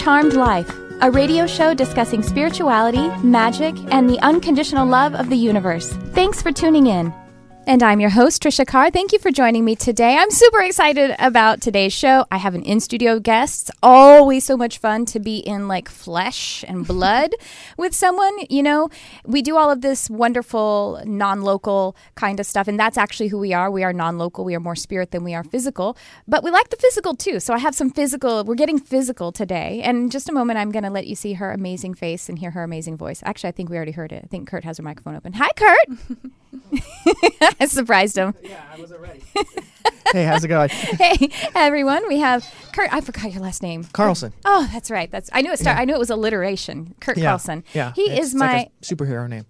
Charmed Life, a radio show discussing spirituality, magic, and the unconditional love of the universe. Thanks for tuning in. And I'm your host, Trisha Carr. Thank you for joining me today. I'm super excited about today's show. I have an in studio guest. It's always so much fun to be in like flesh and blood with someone. You know, we do all of this wonderful non local kind of stuff, and that's actually who we are. We are non local, we are more spirit than we are physical, but we like the physical too. So I have some physical, we're getting physical today. And in just a moment, I'm going to let you see her amazing face and hear her amazing voice. Actually, I think we already heard it. I think Kurt has her microphone open. Hi, Kurt. I surprised him. Yeah, I wasn't ready. hey, how's it going? Hey, everyone. We have Kurt. I forgot your last name. Carlson. Oh, that's right. That's I knew it. Start, Yeah. I knew it was alliteration. Kurt Yeah, Carlson. Yeah. He it's- is it's my. like a superhero name.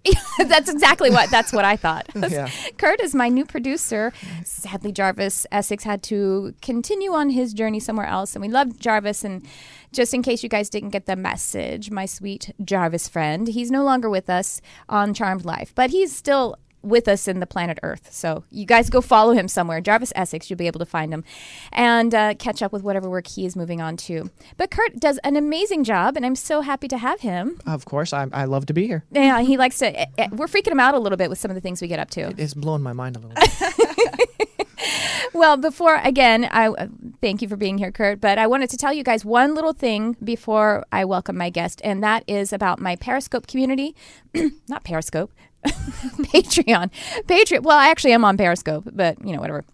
that's exactly what. That's what I thought. Yeah. Kurt is my new producer. Sadly, Jarvis Essex had to continue on his journey somewhere else, and we love Jarvis. And just in case you guys didn't get the message, my sweet Jarvis friend, he's no longer with us on Charmed Life, but he's still with us in the planet Earth. So you guys go follow him somewhere. Jarvis Essex, you'll be able to find him and uh, catch up with whatever work he is moving on to. But Kurt does an amazing job, and I'm so happy to have him. Of course, I, I love to be here. Yeah, he likes to. eh, eh, We're freaking him out a little bit with some of the things we get up to. It's blowing my mind a little bit. Well, before again, I uh, thank you for being here, Kurt. But I wanted to tell you guys one little thing before I welcome my guest, and that is about my Periscope community. Not Periscope, Patreon. Patreon. Well, I actually am on Periscope, but you know, whatever.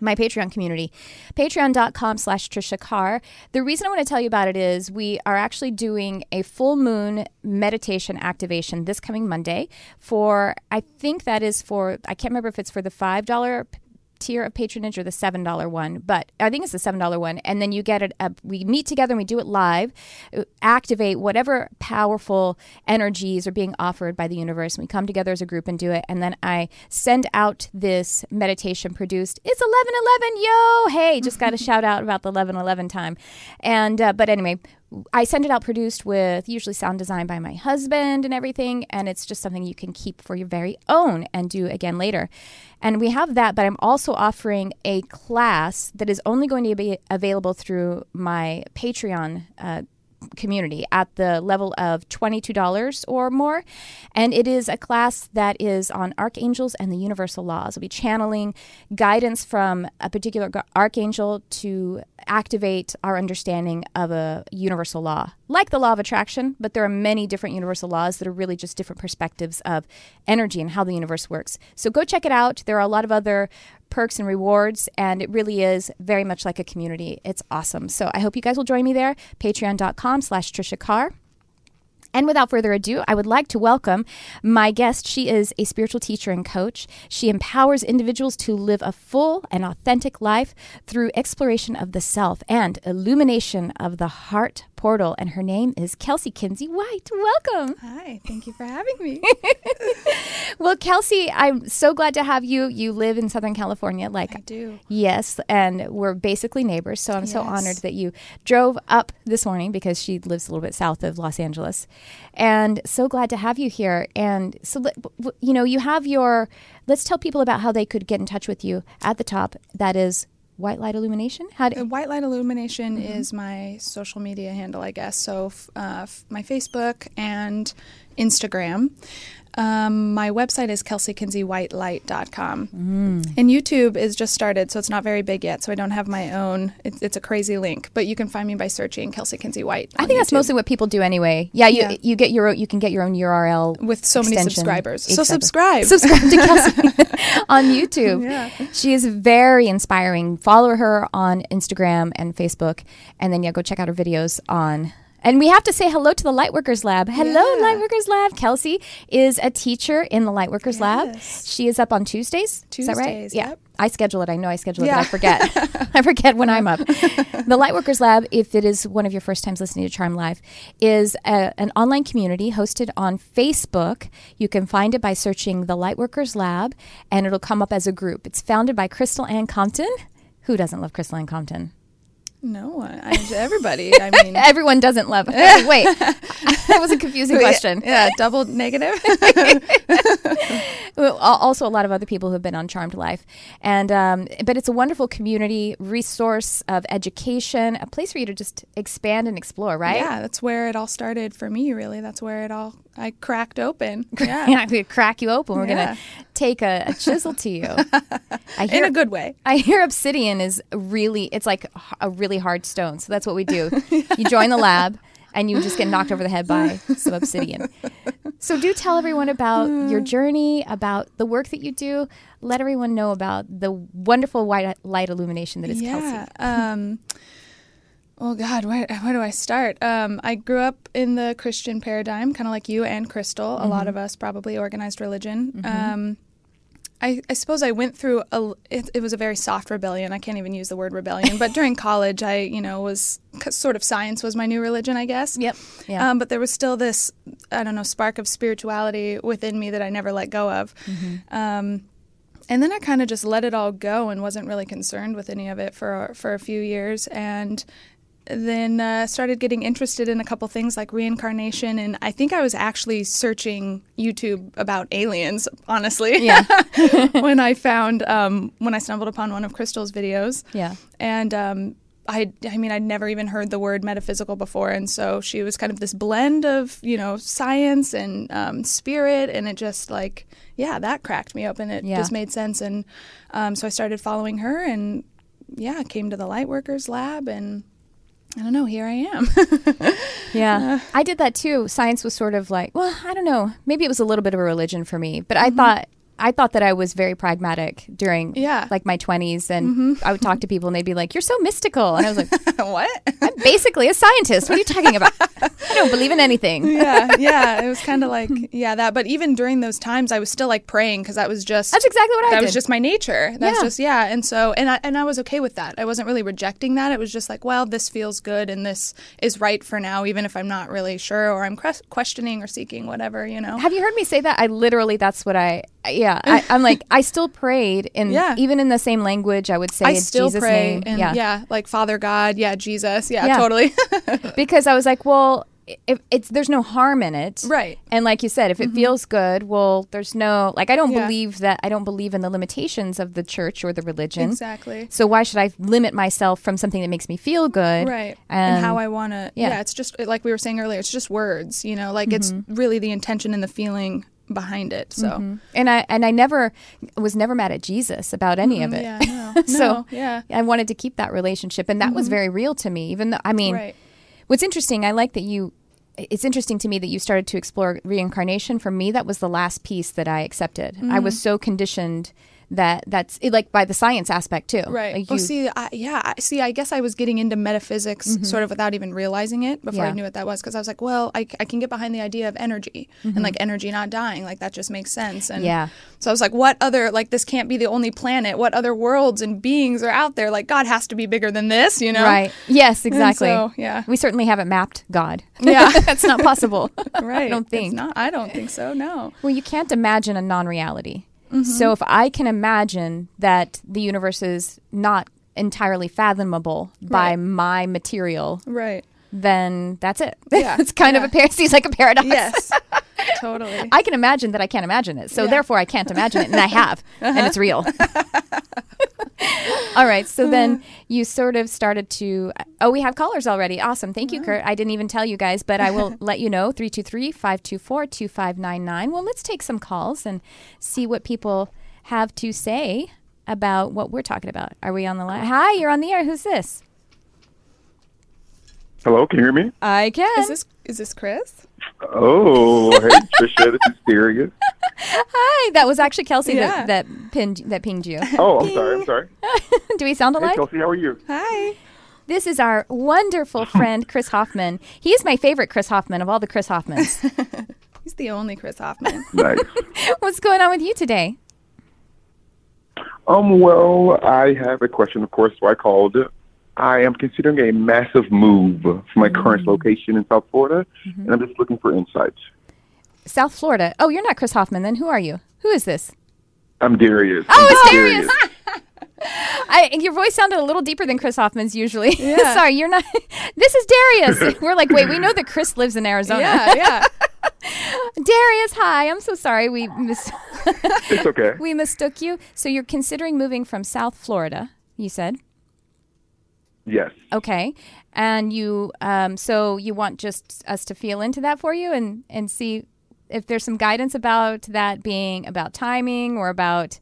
My Patreon community, patreon.com slash Trisha Carr. The reason I want to tell you about it is we are actually doing a full moon meditation activation this coming Monday for, I think that is for, I can't remember if it's for the $5 tier of patronage or the seven dollar one, but I think it's the seven dollar one. And then you get it. Uh, we meet together and we do it live, uh, activate whatever powerful energies are being offered by the universe. And we come together as a group and do it. And then I send out this meditation produced. It's eleven eleven, yo! Hey, just got a shout out about the eleven eleven time. And uh, but anyway. I send it out produced with usually sound design by my husband and everything, and it's just something you can keep for your very own and do again later. And we have that, but I'm also offering a class that is only going to be available through my Patreon uh, community at the level of $22 or more. And it is a class that is on archangels and the universal laws. We'll be channeling guidance from a particular archangel to activate our understanding of a universal law, like the law of attraction, but there are many different universal laws that are really just different perspectives of energy and how the universe works. So go check it out. There are a lot of other perks and rewards, and it really is very much like a community. It's awesome. So I hope you guys will join me there. Patreon.com slash Trisha Carr. And without further ado, I would like to welcome my guest. She is a spiritual teacher and coach. She empowers individuals to live a full and authentic life through exploration of the self and illumination of the heart portal. And her name is Kelsey Kinsey White. Welcome. Hi, thank you for having me. Well, Kelsey, I'm so glad to have you. You live in Southern California, like I do. Yes, and we're basically neighbors. So I'm so honored that you drove up this morning because she lives a little bit south of Los Angeles. And so glad to have you here. And so, you know, you have your, let's tell people about how they could get in touch with you at the top. That is White Light Illumination. How do, White Light Illumination Mm-hmm. is my social media handle, I guess. So, f- uh, f- my Facebook and Instagram. Um, my website is kelseykinseywhitelight.com. Mm. And YouTube is just started, so it's not very big yet. So I don't have my own. It's, it's a crazy link, but you can find me by searching Kelsey Kinsey White. I think that's YouTube. mostly what people do anyway. Yeah, you Yeah. you get your own, you can get your own URL with so many subscribers. So subscribe. subscribe to Kelsey on YouTube. Yeah. She is very inspiring. Follow her on Instagram and Facebook, and then yeah, go check out her videos on. And we have to say hello to the Lightworkers Lab. Hello, Yeah. Lightworkers Lab. Kelsey is a teacher in the Lightworkers Lab. She is up on Tuesdays. is that right? Tuesdays, Yeah. I schedule it. I know I schedule it, Yeah. but I forget. I forget when I'm up. the Lightworkers Lab, if it is one of your first times listening to Charmed Life, is a, an online community hosted on Facebook. You can find it by searching the Lightworkers Lab, and it'll come up as a group. It's founded by Crystal Ann Compton. Who doesn't love Crystal Ann Compton? No one. I, everybody. I mean, Everyone doesn't love. Wait, that was a confusing question. Yeah, double negative. Also a lot of other people who have been on Charmed Life, and um, but it's a wonderful community resource of education, a place for you to just expand and explore. Right? Yeah, that's where it all started for me. Really, that's where it all I cracked open. Yeah, Yeah, we crack you open. We're Yeah. gonna take a, a chisel to you. I in a good way. I hear obsidian is really it's like a really hard stone. So that's what we do. You join the lab and you just get knocked over the head by some obsidian. So do tell everyone about your journey, about the work that you do. Let everyone know about the wonderful white light illumination that is yeah. Kelsey. Um, oh God, where, where do I start? Um, I grew up in the Christian paradigm, kind of like you and Crystal. A lot of us probably organized religion. Um, I, I suppose I went through a. It, it was a very soft rebellion. I can't even use the word rebellion. But during college, I you know was sort of science was my new religion, I guess. Yep. Yeah. Um, but there was still this, I don't know, spark of spirituality within me that I never let go of. Um, and then I kind of just let it all go and wasn't really concerned with any of it for for a few years, and then uh, started getting interested in a couple things like reincarnation. And I think I was actually searching YouTube about aliens, honestly. Yeah. when I found um, when I stumbled upon one of Crystal's videos, yeah. and um, I, I mean, I'd never even heard the word metaphysical before, and so she was kind of this blend of you know science and um, spirit, and it just like yeah, that cracked me open. It Yeah. just made sense, and um, so I started following her, and yeah, came to the Lightworkers Lab, and I don't know, here I am. Yeah. Uh, I did that too. Science was sort of like, well, I don't know. Maybe it was a little bit of a religion for me, but I mm-hmm. thought I thought that I was very pragmatic during Yeah. like my 20s and mm-hmm. I would talk to people and they'd be like, "You're so mystical." And I was like, what? I'm basically a scientist. What are you talking about? I don't believe in anything. yeah, yeah, it was kind of like yeah that. But even during those times, I was still like praying because that was just That's exactly what I did. that did. was just my nature. That's Yeah. just yeah. And so and I and I was okay with that. I wasn't really rejecting that. It was just like, well, this feels good and this is right for now, even if I'm not really sure or I'm ques- questioning or seeking whatever, you know. Have you heard me say that? I literally, that's what I, yeah. I, I'm like, I still prayed in, Yeah. even in the same language, I would say I still Jesus' pray name. and yeah. like Father God, yeah, Jesus, yeah, Yeah. totally, because I was like, well, if it's there's no harm in it, Right. Mm-hmm. And like you said, if it feels good, well, there's no like I don't Yeah. believe that I don't believe in the limitations of the church or the religion. exactly. So why should I limit myself from something that makes me feel good? right And, and, how i want to yeah. yeah. it's just like we were saying earlier it's just words you know like it's really the intention and the feeling behind it so mm-hmm. and I and I never was never mad at Jesus about any of mm-hmm. it. yeah no, So, no yeah I wanted to keep that relationship, and that was mm-hmm. very real to me. Even though I mean, right What's interesting, I like that you. It's interesting to me that you started to explore reincarnation. For me, that was the last piece that I accepted. I Mm-hmm. was so conditioned that that's it, like by the science aspect too. right Like you- see I, yeah I- see i guess i was getting into metaphysics mm-hmm. sort of without even realizing it before Yeah. i knew what that was because i was like well I, I can get behind the idea of energy and mm-hmm. like energy not dying like that just makes sense and Yeah. so i was like what other like this can't be the only planet what other worlds and beings are out there like god has to be bigger than this you know right? Yes, exactly. so, yeah. we certainly haven't mapped God. Yeah. that's not possible. right I don't It's think. not i don't think so no Well, you can't imagine a non-reality. Mm-hmm. So if I can imagine that the universe is not entirely fathomable by my material, right then that's it. Yeah. it's kind of a par- seems like a paradox. Yes, totally. I can imagine that I can't imagine it. So Yeah. therefore I can't imagine it and I have and it's real. All right. So then you sort of started to Oh, we have callers already. Awesome. Thank you, Kurt. I didn't even tell you guys, but I will let you know 323-524-2599. Well, let's take some calls and see what people have to say about what we're talking about. Are we on the line? Hi, you're on the air. Who's this? Hello, can you hear me? I can. Is this is this Chris? Oh, hey, Trisha, this is Darius. Hi. That was actually Kelsey Yeah. that, that pinned that pinged you. Oh, I'm sorry, I'm sorry. Do we sound Hey, alike? Kelsey, how are you? Hi. This is our wonderful friend, Chris Hoffman. He is my favorite Chris Hoffman of all the Chris Hoffmans. He's the only Chris Hoffman. Nice. What's going on with you today? Um, well, I have a question, of course, so I called. I am considering a massive move from my current mm-hmm. location in South Florida, mm-hmm. and I'm just looking for insights. South Florida. Oh, you're not Chris Hoffman then. Who are you? Who is this? I'm Darius. Oh, I'm it's Darius. I, your voice sounded a little deeper than Chris Hoffman's usually. Yeah. Sorry, you're not. This is Darius. We're like, wait, we know that Chris lives in Arizona. Yeah, yeah. Darius, hi. I'm so sorry we mis- It's okay. we mistook you. So you're considering moving from South Florida. You said Yes. okay, and you um, so you want just us to feel into that for you and and see if there's some guidance about that being about timing or about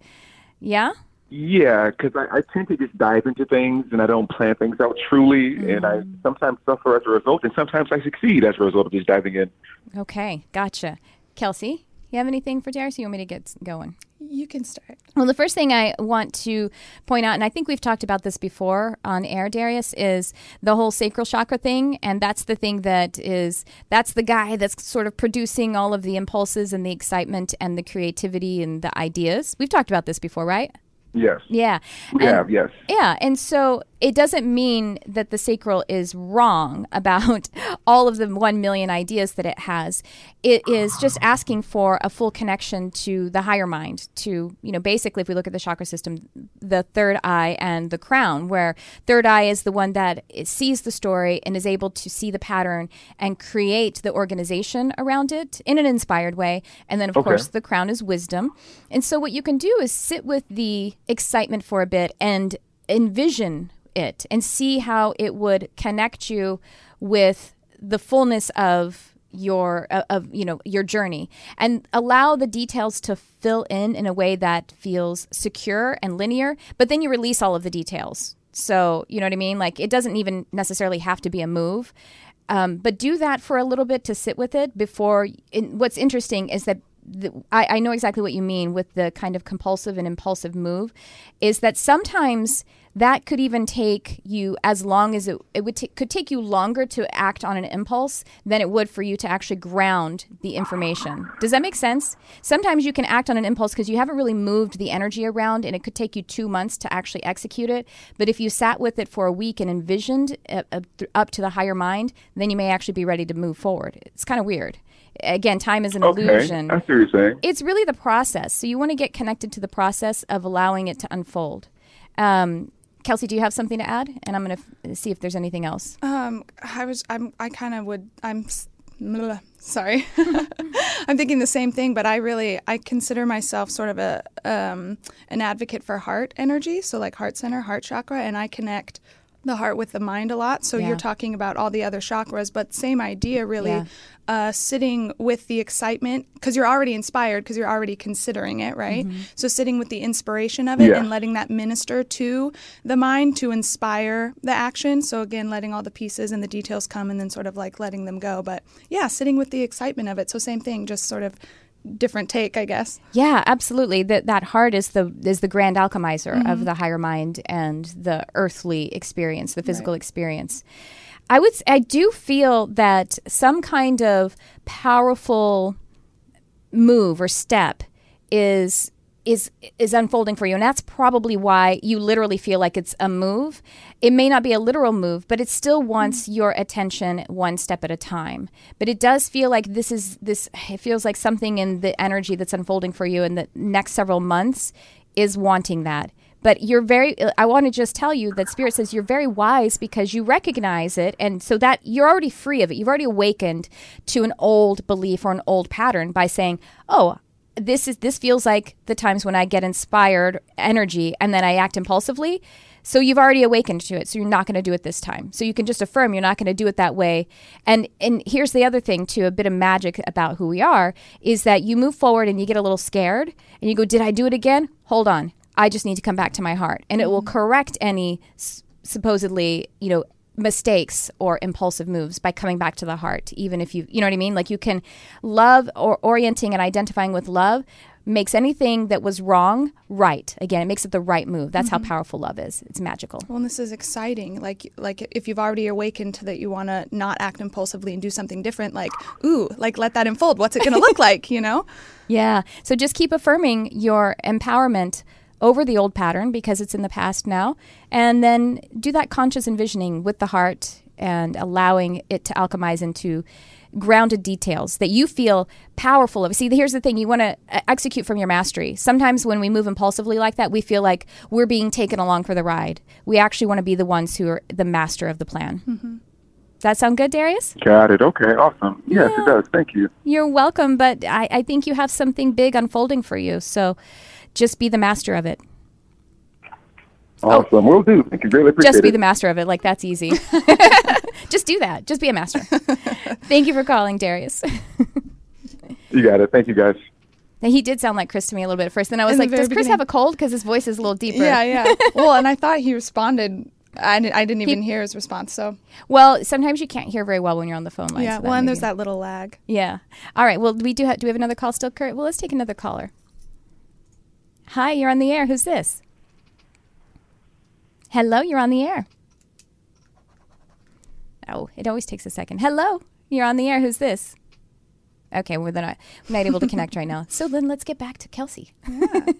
yeah. Yeah, because I, I tend to just dive into things and I don't plan things out truly, and I sometimes suffer as a result, and sometimes I succeed as a result of just diving in. Okay, gotcha. Kelsey, you have anything for Darius? You want me to get going? You can start. Well, the first thing I want to point out, and I think we've talked about this before on air, Darius, is the whole sacral chakra thing. And that's the thing that is, that's the guy that's sort of producing all of the impulses and the excitement and the creativity and the ideas. We've talked about this before, right? Yes. Yeah. We And- have, yes. yeah, and so it doesn't mean that the sacral is wrong about all of the 1 million ideas that it has. It is just asking for a full connection to the higher mind, to, you know, basically, if we look at the chakra system, the third eye and the crown, where third eye is the one that sees the story and is able to see the pattern and create the organization around it in an inspired way. And then, of Okay. course, the crown is wisdom. And so, what you can do is sit with the excitement for a bit and envision it and see how it would connect you with the fullness of your of- of you know your journey. And allow the details to fill in in a way that feels secure and linear but then you release all of the details. So you know what i mean? Like it doesn't even necessarily have to be a move. Um, but do that for a little bit to sit with it before. In, what's interesting is that the, I, I know exactly what you mean with the kind of compulsive and impulsive move, is that sometimes that could even take you as long as it it would ta- could take you longer to act on an impulse than it would for you to actually ground the information. Does that make sense? Sometimes you can act on an impulse because you haven't really moved the energy around, and it could take you two months to actually execute it. But if you sat with it for a week and envisioned uh, uh, th- up to the higher mind, then you may actually be ready to move forward. It's kind of weird. Again, time is an Okay. illusion I see what you're saying. it's really the process. So you want to get connected to the process of allowing it to unfold. Um, Kelsey, do you have something to add? And I'm going to f- see if there's anything else. Um, I was, I'm, I kind of would, I'm, sorry, I'm thinking the same thing, but I really, I consider myself sort of a, um, an advocate for heart energy, so like heart center, heart chakra, and I connect the heart with the mind a lot. So Yeah. you're talking about all the other chakras, but same idea, really. Yeah. Uh, sitting with the excitement because you're already inspired because you're already considering it, right? Mm-hmm. So sitting with the inspiration of it Yeah. and letting that minister to the mind to inspire the action. So again, letting all the pieces and the details come and then sort of like letting them go. But yeah, sitting with the excitement of it. So same thing, just sort of different take, I guess. Yeah, absolutely. That that heart is the is the grand alchemizer of mm-hmm. the higher mind and the earthly experience, the physical experience. I would I do feel that some kind of powerful move or step is is is unfolding for you. And that's probably why you literally feel like it's a move. It may not be a literal move but it still wants mm. your attention one step at a time. But it does feel like this is this it feels like something in the energy that's unfolding for you in the next several months is wanting that. But you're very i want to just tell you that spirit says you're very wise because you recognize it. And so that you're already free of it. You've already awakened to an old belief or an old pattern by saying oh this is this feels like the times when i get inspired energy and then i act impulsively. So you've already awakened to it so you're not going to do it this time. So you can just affirm you're not going to do it that way. And and here's the other thing too a bit of magic about who we are is that you move forward and you get a little scared and you go did i do it again? Hold on. I just need to come back to my heart, and it will mm-hmm. correct any supposedly, you know, mistakes or impulsive moves by coming back to the heart. Even if you, you know what I mean, like you can love or orienting and identifying with love makes anything that was wrong right. Again, it makes it the right move. That's how mm-hmm. powerful love is. It's magical. Well, and this is exciting. Like, like if you've already awakened to that, you want to not act impulsively and do something different. Like, ooh, like let that unfold. What's it going to look like? You know? Yeah. So just keep affirming your empowerment over the old pattern because it's in the past now. And then do that conscious envisioning with the heart and allowing it to alchemize into grounded details that you feel powerful of. See, here's the thing you want to execute from your mastery. Sometimes when we move impulsively like that, we feel like we're being taken along for the ride. We actually want to be the ones who are the master of the plan. Does that sound good, Darius? Got it. Okay, awesome. Yes, it does. Thank you. You're welcome, but I, I think you have something big unfolding for you. So just be the master of it. Awesome. Oh. we'll do. Thank you. Greatly appreciate Oh. Just be it. the master of it. Like, that's easy. just do that. Just be a master. Thank you for calling, Darius. you got it. Thank you, guys. And he did sound like Chris to me a little bit at first. Then I was In like, very does Chris beginning. have a cold? Because his voice is a little deeper. Yeah, yeah. well, and I thought he responded. I didn't, I didn't even hear his response. So Well, sometimes you can't hear very well when you're on the phone line. yeah. so Well, and may there's that little lag. Yeah. All right. Well, we do have. Do we have another call still, Kurt? Well, let's take another caller. Hi, you're on the air. Who's this? Hello, you're on the air. Oh, it always takes a second. Hello, you're on the air. Who's this? Okay, we're not we're not able to connect right now. So then let's get back to Kelsey.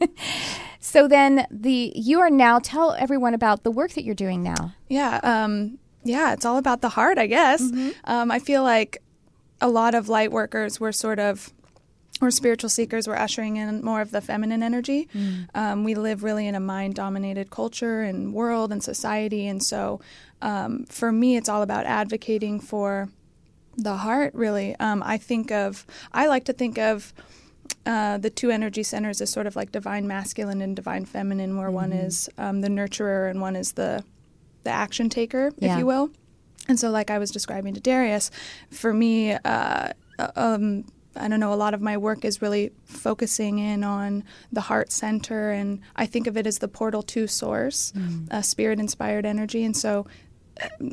so then the you are now tell everyone about the work that you're doing now. Yeah, um, yeah, it's all about the heart, I guess. Um, I feel like a lot of light workers were sort of, or spiritual seekers were ushering in more of the feminine energy. Um, we live really in a mind dominated culture and world and society. And so um, for me, it's all about advocating for the heart, really. Um, I think of, I like to think of, uh, the two energy centers as sort of like divine masculine and divine feminine, where one is um, the nurturer and one is the the action taker, Yeah. if you will. And so, like I was describing to Darius, for me, uh, um, I don't know, a lot of my work is really focusing in on the heart center, and I think of it as the portal to source, uh, spirit inspired energy. And so,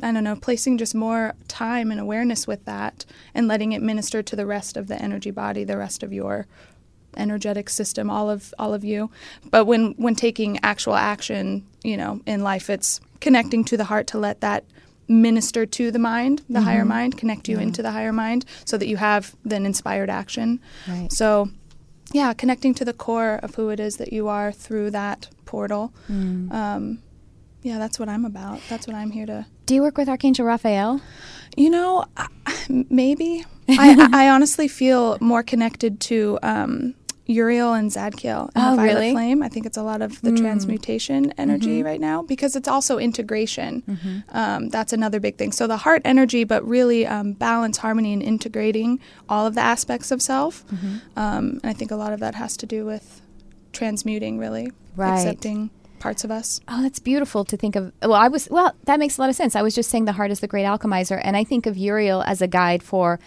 I don't know, placing just more time and awareness with that and letting it minister to the rest of the energy body, the rest of your energetic system all of all of you but when when taking actual action you know in life it's connecting to the heart to let that minister to the mind the higher mind connect you into the higher mind so that you have then inspired action Right. so yeah connecting to the core of who it is that you are through that portal um, yeah that's what i'm about that's what i'm here to Do you work with Archangel Raphael? you know, I- maybe. I, I I honestly feel more connected to um, Uriel and Zadkiel and Oh, the Violet really? Flame. I think it's a lot of the transmutation energy Mm-hmm. right now because it's also integration. Um, that's another big thing. So the heart energy, but really um, balance, harmony, and integrating all of the aspects of self. Mm-hmm. Um, and I think a lot of that has to do with transmuting, really, Right. accepting parts of us. Oh, that's beautiful to think of. Well, I was well. That makes a lot of sense. I was just saying the heart is the great alchemizer, and I think of Uriel as a guide for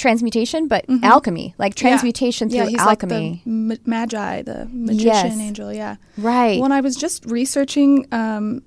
transmutation, but alchemy, like transmutation Mm-hmm. yeah. through he's alchemy. like the ma- magi, the magician Yes. angel. Yeah. right. When I was just researching um,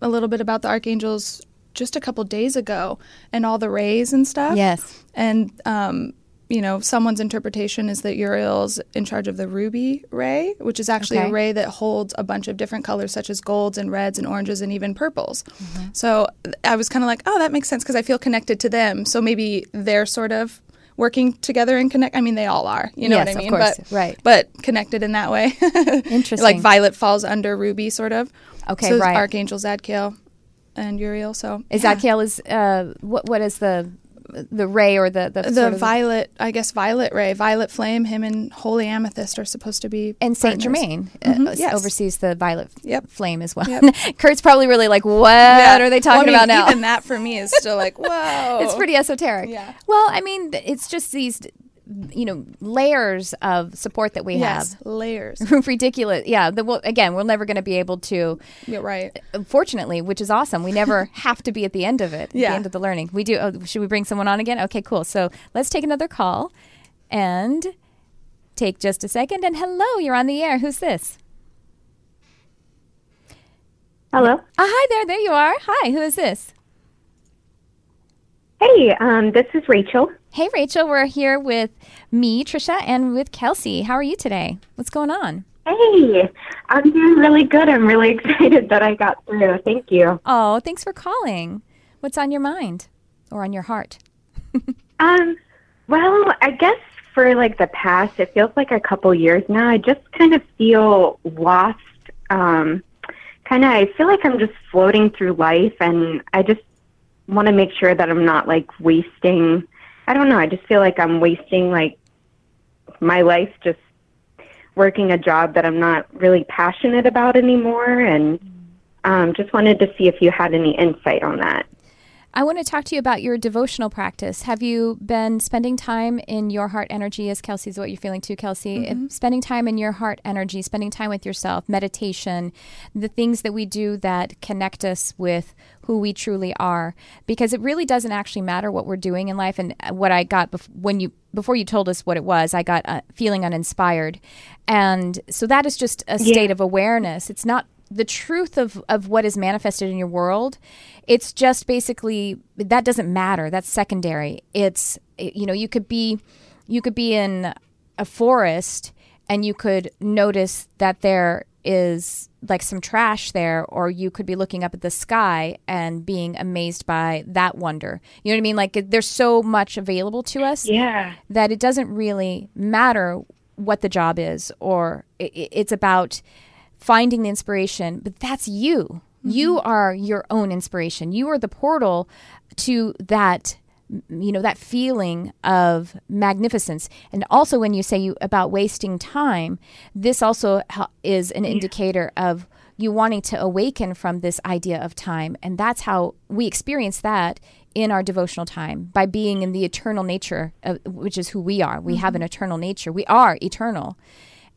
a little bit about the archangels just a couple days ago and all the rays and stuff. yes. And, um, you know, someone's interpretation is that Uriel's in charge of the ruby ray, which is actually Okay. a ray that holds a bunch of different colors, such as golds and reds and oranges and even purples. Mm-hmm. So I was kind of like, oh, that makes sense because I feel connected to them. So maybe they're sort of working together and connect. I mean, they all are. You know Yes, what I mean? of course. But Right. But connected in that way. Interesting. like Violet falls under Ruby, sort of. Okay, so right. Archangel Zadkiel and Uriel. So Is yeah. Zadkiel is uh, what? What is the the ray or the the, the sort of violet? I guess Violet Ray, Violet Flame. Him and Holy Amethyst are supposed to be. and Saint partners. Germain Mhm, uh, yes. oversees the violet Yep. flame as well. Yep. Kurt's probably really like, what are they Well, I talking mean, about now? Even that for me is still like, whoa. it's pretty esoteric. Yeah. Well, I mean, it's just these, you know, layers of support that we yes, layers. have. Ridiculous. Yeah. The, well, again, we're never going to be able to, You're right. fortunately, which is awesome. We never have to be at the end of it, at Yeah. the end of the learning. We do. Oh, should we bring someone on again? Okay, cool. So let's take another call and take just a second. And hello, you're on the air. Who's this? Hello. Uh, hi there. There you are. Hi. Who is this? Hey, um, this is Rachel. Hey, Rachel. We're here with me, Trisha, and with Kelsey. How are you today? What's going on? Hey, I'm doing really good. I'm really excited that I got through. Thank you. Oh, thanks for calling. What's on your mind or on your heart? Um, well, I guess for like the past, it feels like a couple years now. I just kind of feel lost. Um, kind of, I feel like I'm just floating through life, and I just want to make sure that I'm not like wasting I don't know. I just feel like I'm wasting like my life just working a job that I'm not really passionate about anymore, and um, just wanted to see if you had any insight on that. I want to talk to you about your devotional practice. Have you been spending time in your heart energy, as Kelsey's what you're feeling too, Kelsey? If Spending time in your heart energy, spending time with yourself, meditation, the things that we do that connect us with who we truly are. Because it really doesn't actually matter what we're doing in life. And what I got bef- when you before you told us what it was, I got uh, feeling uninspired, and so that is just a state of awareness. It's not the truth of, of what is manifested in your world it's just basically that doesn't matter. That's secondary. It's you know you could be you could be in a forest and you could notice that there is like some trash there or you could be looking up at the sky and being amazed by that wonder. You know what i mean? Like there's so much available to us Yeah. that it doesn't really matter what the job is or i i- it's about finding the inspiration but that's you. You mm-hmm. are your own inspiration. You are the portal to that you know that feeling of magnificence. And also when you say you about wasting time this also is an indicator of you wanting to awaken from this idea of time. And that's how we experience that in our devotional time by being in the eternal nature of, which is who we are. We have an mm-hmm. eternal nature. We are eternal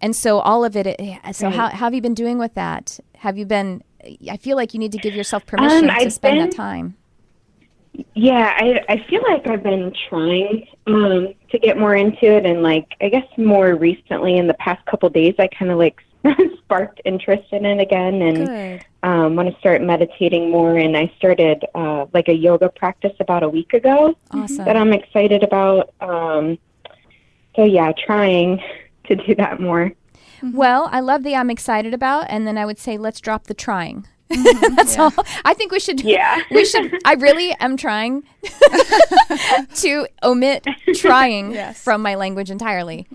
and so all of it so how, how have you been doing with that? Have you been i feel like you need to give yourself permission to I've spend that time. Yeah, I I feel like I've been trying um to get more into it and like I guess more recently in the past couple days I kind of like sparked interest in it again and um want to start meditating more and I started uh like a yoga practice about a week ago awesome. that I'm excited about um so yeah, trying to do that more. Well, I love the I'm excited about, and then I would say let's drop the trying. Mm-hmm. That's all. I think we should. Yeah. we should. I really am trying to omit trying Yes. from my language entirely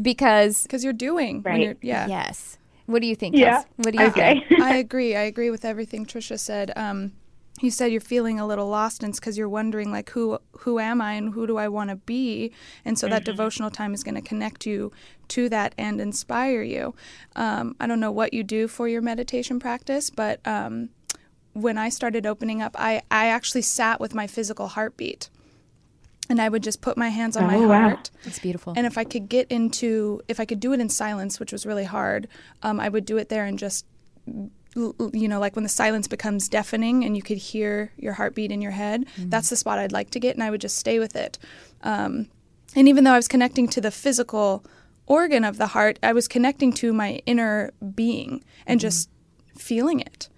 because because you're doing when Right. you're, yeah yes. What do you think? Yeah. Kels? What do you Okay. think? I agree. I agree with everything Trisha said. Um, you said you're feeling a little lost, and it's because you're wondering, like, who who am I and who do I want to be? And so that devotional time is going to connect you to that and inspire you. Um, I don't know what you do for your meditation practice, but um, when I started opening up, I I actually sat with my physical heartbeat, and I would just put my hands on my Oh, wow. heart. It's beautiful. And if I could get into, if I could do it in silence, which was really hard, um, I would do it there and just, l- l- you know, like when the silence becomes deafening and you could hear your heartbeat in your head, that's the spot I'd like to get, and I would just stay with it. Um, and even though I was connecting to the physical organ of the heart, I was connecting to my inner being and just feeling it.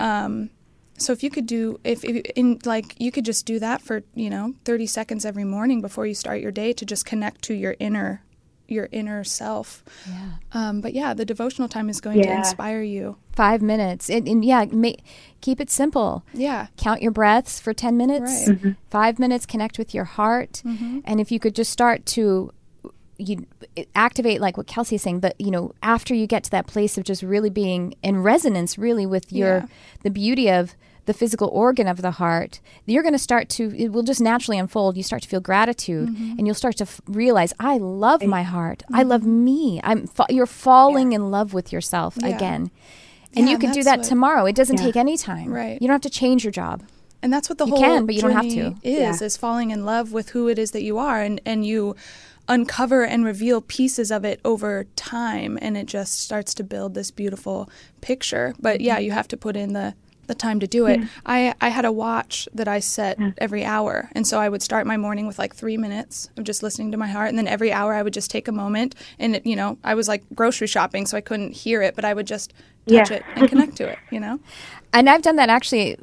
Um, so if you could do if, if in like you could just do that for you know 30 seconds every morning before you start your day to just connect to your inner your inner self. yeah. Um, but yeah, the devotional time is going to inspire you. Five minutes. And, and yeah, ma- keep it simple. Yeah. count your breaths for 10 minutes Right. Mm-hmm. five minutes connect with your heart and if you could just start to you activate like what kelsey is saying but you know after you get to that place of just really being in resonance really with your Yeah. the beauty of the physical organ of the heart you're going to start to it will just naturally unfold you start to feel gratitude Mm-hmm. and you'll start to f- realize i love my heart i love me i'm fa- you're falling in love with yourself Yeah. again and Yeah, you could do that what- tomorrow it doesn't Yeah. take any time Right. you don't have to change your job And that's what the You whole can, but you don't have journey to. is Yeah. is falling in love with who it is that you are and and you uncover and reveal pieces of it over time and it just starts to build this beautiful picture. But yeah, you have to put in the the time to do it. I I had a watch that I set every hour. And so I would start my morning with like 3 minutes of just listening to my heart and then every hour I would just take a moment and it, you know, I was like grocery shopping so I couldn't hear it, but I would just touch Yeah. it and connect to it, you know? and I've done that actually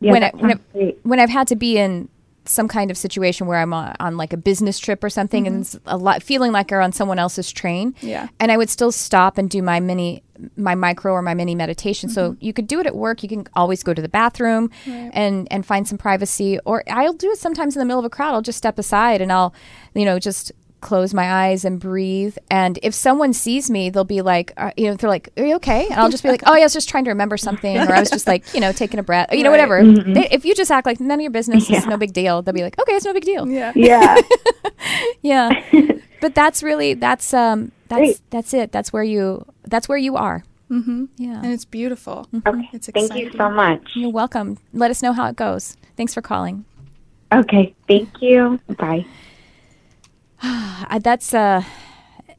Yeah, when I, when, I, when I've had to be in some kind of situation where I'm on, on like a business trip or something and a lot feeling like I'm on someone else's train. Mm-hmm. Yeah. And I would still stop and do my mini my micro or my mini meditation. Mm-hmm. So you could do it at work. You can always go to the bathroom and and find some privacy or I'll do it sometimes in the middle of a crowd. I'll just step aside and I'll you know just close my eyes and breathe. And if someone sees me, they'll be like, uh, you know, they're like, "Are you okay?" And I'll just be like, "Oh, yeah, I was just trying to remember something," or I was just like, you know, taking a breath, you know, Right. whatever. They, if you just act like none of your business, it's no big deal. They'll be like, "Okay, it's no big deal." Yeah. Yeah. Yeah. but that's really that's um that's Great. that's it. That's where you that's where you are. Mm-hmm. Yeah. And it's beautiful. Okay. It's Thank you so much. You're welcome. Let us know how it goes. Thanks for calling. Okay. Thank you. Bye. That's uh,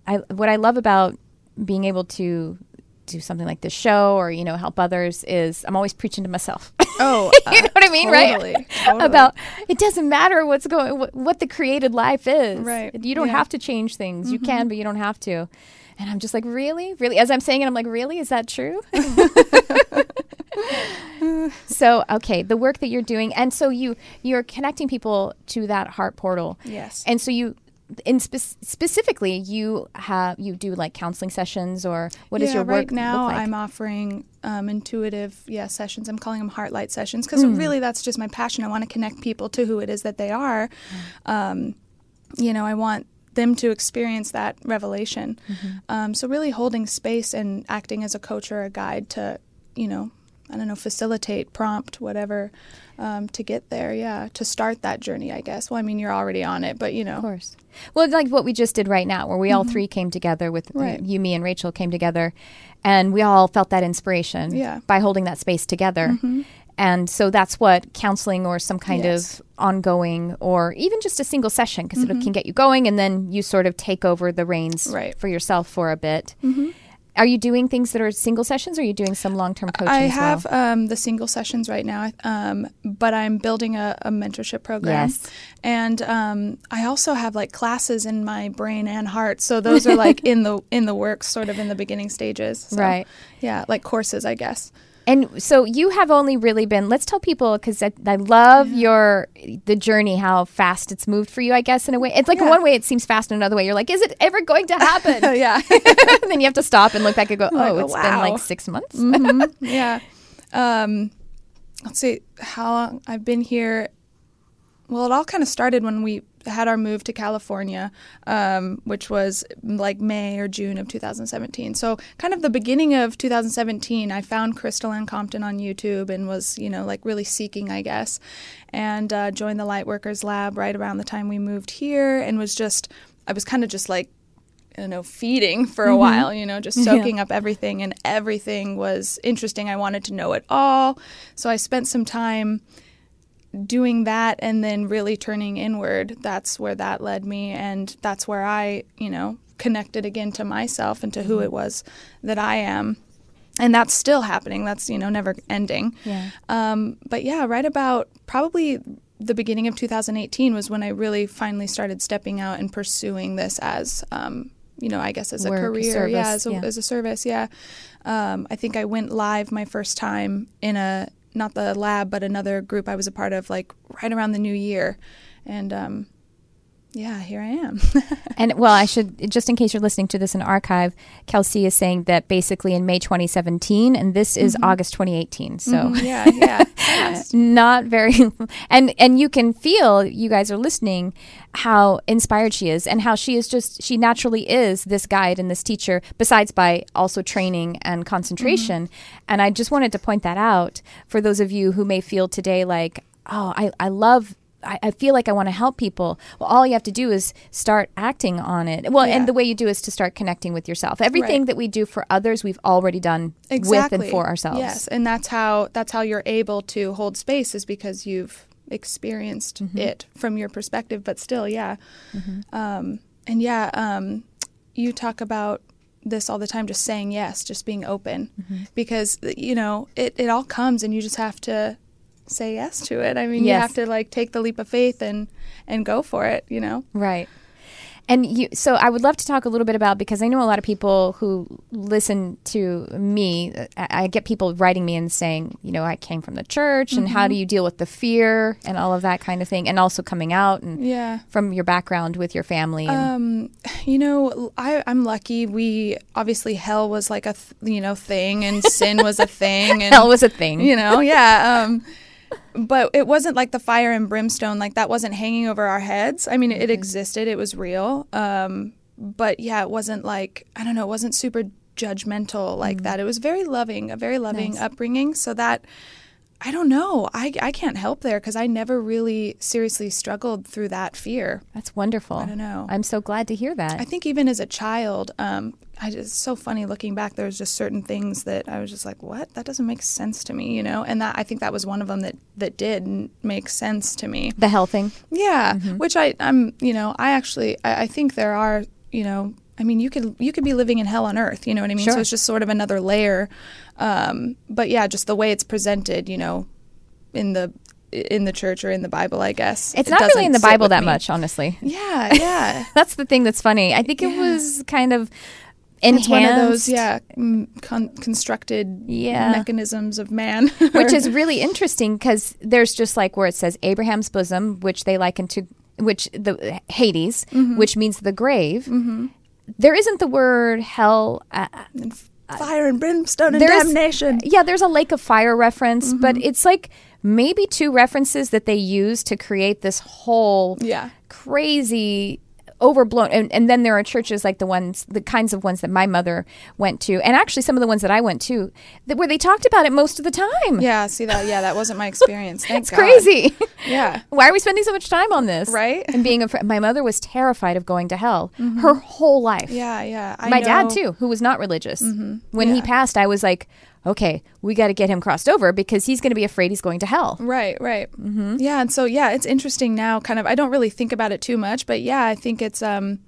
I what I love about being able to do something like this show or you know help others is I'm always preaching to myself. Oh, you know what I mean, totally, right? totally. About it doesn't matter what's going, what, what the created life is. Right, You don't yeah. Mm-hmm. have to change things. You can, but you don't have to. And I'm just like, really, really. As I'm saying it, I'm like, really, is that true? so okay, the work that you're doing, and so you you're connecting people to that heart portal. Yes. And so you, in spe- specifically, you have you do like counseling sessions, or what yeah, your work right now like? I'm offering um, intuitive yeah sessions. I'm calling them heart light sessions because Hmm. really that's just my passion. I want to connect people to who it is that they are. Um, you know, I want them to experience that revelation. Mm-hmm. Um, so really holding space and acting as a coach or a guide to you know I don't know facilitate prompt whatever um, to get there. Yeah, to start that journey. I guess. Well, I mean you're already on it, but you know. Of course. Well, like what we just did right now, where we all three came together with Mm-hmm. Right. you, me, and Rachel came together, and we all felt that inspiration Yeah. Mm-hmm. by holding that space together. And so that's what counseling or some kind Yes. of ongoing or even just a single session, because it can get you going, and then you sort of take over the reins Mm-hmm. Right. Mm-hmm. for yourself for a bit. Are you doing things that are single sessions, or are you doing some long term coaching? I as well? have um, the single sessions right now, um, but I'm building a, a mentorship program. Yes. And um, I also have like classes in my brain and heart, so those are like in the in the works, sort of in the beginning stages. So, Right. Yeah, like courses, I guess. And so you have only really been. Let's tell people because I, I love your the journey, how fast it's moved for you. I guess in a way, it's like Yeah. one way it seems fast, and another way you're like, is it ever going to happen? yeah. and then you have to stop and look back and go, oh, Like, it's been like six months. Mhm. yeah. Um, let's see how long I've been here. Well, it all kind of started when we had our move to California, um, which was like May or June of 2017. So, kind of the beginning of 2017, I found Crystal Ann Compton on YouTube and was, you know, like really seeking, I guess, and uh, joined the Lightworkers Lab right around the time we moved here and was just, I was kind of just like, I don't know, feeding for a while, you know, just soaking up everything, and everything was interesting. I wanted to know it all. So I spent some time doing that and then really turning inward. That's where that led me. And that's where I, you know, connected again to myself and to who it was that I am. And that's still happening. That's, you know, never ending. Yeah. Um, but yeah, right about probably the beginning of 2018 was when I really finally started stepping out and pursuing this as, um, you know, I guess as Work, a career, service, yeah, as a, yeah. as a service, yeah. Um, I think I went live my first time in a not the lab, but another group I was a part of, like right around the new year, and um, yeah, here I am. And well, I should just in case you're listening to this in archive, Kelsey is saying that basically in May 2017, and this is August 2018. So. Mhm, yeah, yeah, not very and and you can feel you guys are listening how inspired she is and how she is just she naturally is this guide and this teacher besides by also training and concentration and i just wanted to point that out for those of you who may feel today like oh i, I love I, I feel like I want to help people. Well, all you have to do is start acting on it. Well, Yeah. and the way you do is to start connecting with yourself. Everything Right. that we do for others, we've already done exactly. with and for ourselves. Yes, and that's how that's how you're able to hold space is because you've experienced Mm-hmm. it from your perspective. But still, yeah, um, and yeah, um, you talk about this all the time, just saying yes, just being open, Mm-hmm. because you know it it all comes, and you just have to say yes to it. I mean, you have to like take the leap of faith and and go for it. You know. Right. And you, so I would love to talk a little bit about because I know a lot of people who listen to me. I, I get people writing me and saying, you know, I came from the church, and how do you deal with the fear and all of that kind of thing, and also coming out and Yeah. from your background with your family. And, Um, you know, I, I'm lucky. We obviously hell was like a th- you know thing, and sin was a thing, and hell was a thing. you know, yeah. Um, but it wasn't like the fire and brimstone like that wasn't hanging over our heads i mean it, it existed it was real um, but yeah it wasn't like i don't know it wasn't super judgmental like that it was very loving a very loving Nice. upbringing so that i don't know i, I can't help there because i never really seriously struggled through that fear That's wonderful. I don't know. I'm so glad to hear that. I think even as a child, um, I just, it's so funny looking back. There was just certain things that I was just like, "What? That doesn't make sense to me," you know. And that I think that was one of them that that did make sense to me. the hell thing. Yeah, which I I'm you know I actually I, I think there are you know I mean you could you could be living in hell on earth. You know what I mean? Sure. So it's just sort of another layer. Um, but yeah, just the way it's presented, you know, in the in the church or in the Bible, I guess It's it not really in the Bible that me. much, honestly. Yeah, yeah. That's the thing that's funny. I think it was kind of It's one of those, yeah, con- constructed Yeah. mechanisms of man. which is really interesting because there's just like where it says Abraham's bosom, which they liken to which the Hades, Mm-hmm. which means the grave. There isn't the word hell. Uh, fire and brimstone and there's damnation. Yeah, there's a lake of fire reference, but Mm-hmm. it's like maybe two references that they use to create this whole Yeah. crazy overblown and, and then there are churches like the ones the kinds of ones that my mother went to and actually some of the ones that i went to that where they talked about it most of the time Yeah, see that? Yeah, that wasn't my experience. Thank it's God. crazy Yeah. why are we spending so much time on this Right? and being a my mother was terrified of going to hell mm-hmm. her whole life Yeah, yeah. I my dad too who was not religious mm-hmm. when he passed i was like okay we got to get him crossed over because he's going to be afraid he's going to hell Right, right. Mm-hmm. Yeah, and so yeah, it's interesting now. Kind of, I don't really think about it too much, but yeah, I think it's. um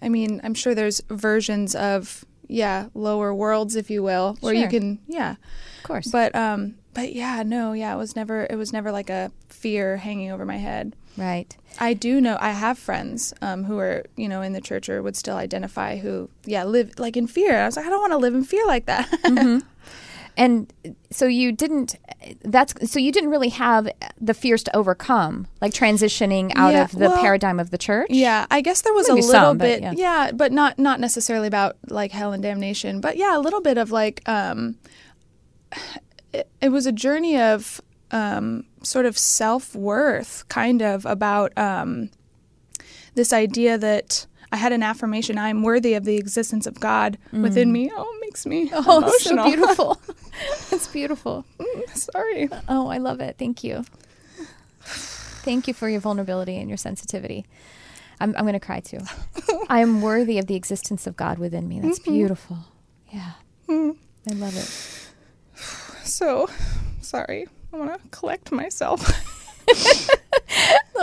I mean, I'm sure there's versions of yeah lower worlds, if you will, where you can yeah. of course But um, but yeah, no, yeah, it was never it was never like a fear hanging over my head. right I do know I have friends um, who are you know in the church or would still identify who yeah live like in fear. I was like I don't want to live in fear like that. and so you didn't that's so you didn't really have the fears to overcome like transitioning out Yeah, of the well, paradigm of the church yeah, I guess there was Maybe a little some, but bit yeah. yeah. but not not necessarily about like hell and damnation, but yeah, a little bit of like um, it, it was a journey of um, sort of self worth, kind of about um, this idea that. I had an affirmation. I am worthy of the existence of God within me. Oh, it makes me Mm. oh it's so beautiful it's beautiful Sorry. oh i love it thank you thank you for your vulnerability and your sensitivity i'm, I'm going to cry too i am worthy of the existence of god within me that's beautiful yeah i love it So, sorry. I want to collect myself.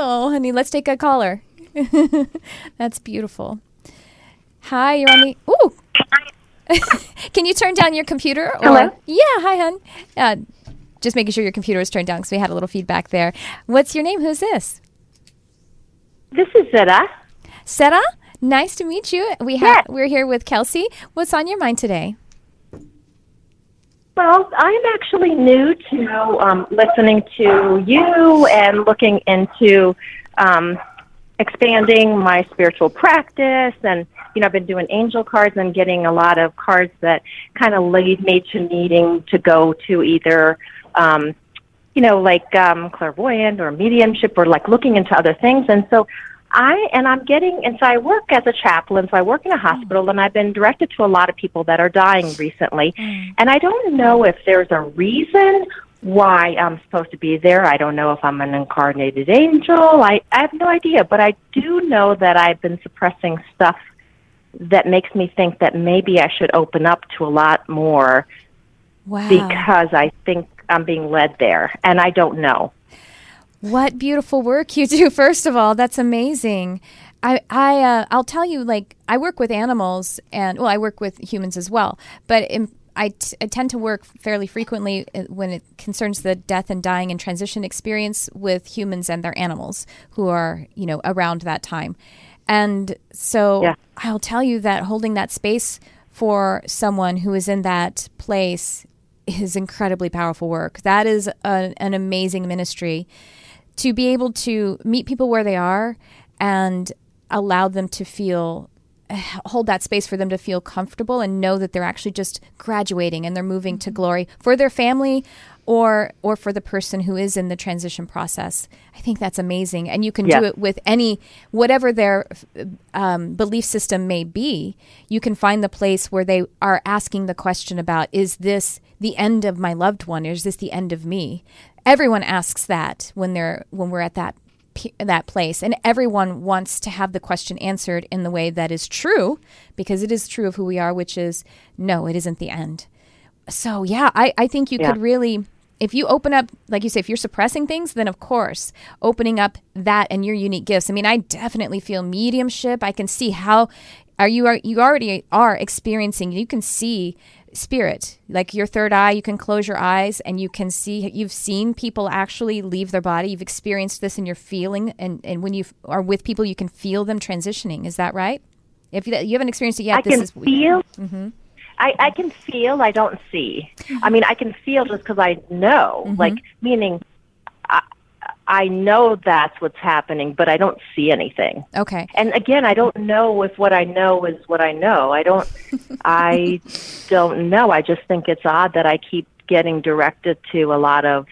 Oh, honey, let's take a caller. That's beautiful. Hi, you're on the. Ooh. Can you turn down your computer? Or, Hello? Yeah, hi, hon. Uh, just making sure your computer is turned down because we had a little feedback there. What's your name? Who's this? This is Zeta. Sarah. Nice to meet you. We have we're here with Kelsey. What's on your mind today? Well, I'm actually new to um, listening to you and looking into um, expanding my spiritual practice. And, you know, I've been doing angel cards and getting a lot of cards that kind of lead me to needing to go to either, um, you know, like um, clairvoyant or mediumship or like looking into other things. And so I and I'm getting and so I work as a chaplain, so I work in a hospital and I've been directed to a lot of people that are dying recently. Mm. And I don't know if there's a reason why I'm supposed to be there. I don't know if I'm an incarnated angel. I, I have no idea, but I do know that I've been suppressing stuff that makes me think that maybe I should open up to a lot more Wow. because I think I'm being led there and I don't know. What beautiful work you do! First of all, that's amazing. I, I, uh, I'll tell you, like, I work with animals, and well, I work with humans as well. But in, I, t- I tend to work fairly frequently uh, when it concerns the death and dying and transition experience with humans and their animals who are, you know, around that time. And so Yeah. I'll tell you that holding that space for someone who is in that place is incredibly powerful work. That is a, an amazing ministry to be able to meet people where they are and allow them to feel hold that space for them to feel comfortable and know that they're actually just graduating and they're moving to glory for their family or or for the person who is in the transition process. I think that's amazing, and you can Yeah. do it with any whatever their um, belief system may be. You can find the place where they are asking the question about: Is this the end of my loved one? Or is this the end of me? Everyone asks that when they're when we're at that that place. And everyone wants to have the question answered in the way that is true because it is true of who we are which is no it isn't the end. So yeah i, I think you Yeah. could really if you open up like you say if you're suppressing things then of course opening up that and your unique gifts. I mean i definitely feel mediumship. I can see how are you are you already are experiencing you can see spirit like your third eye you can close your eyes and you can see you've seen people actually leave their body you've experienced this and you're feeling and, and when you are with people you can feel them transitioning is that right if you, you haven't experienced it yet I this can is feel. Mm-hmm. I, I can feel. I don't see. I mean, I can feel just because I know. Mm-hmm. Like meaning, I know that's what's happening, but I don't see anything. okay And again, I don't know if what I know is what I know. I don't. I don't know. I just think it's odd that I keep getting directed to a lot of.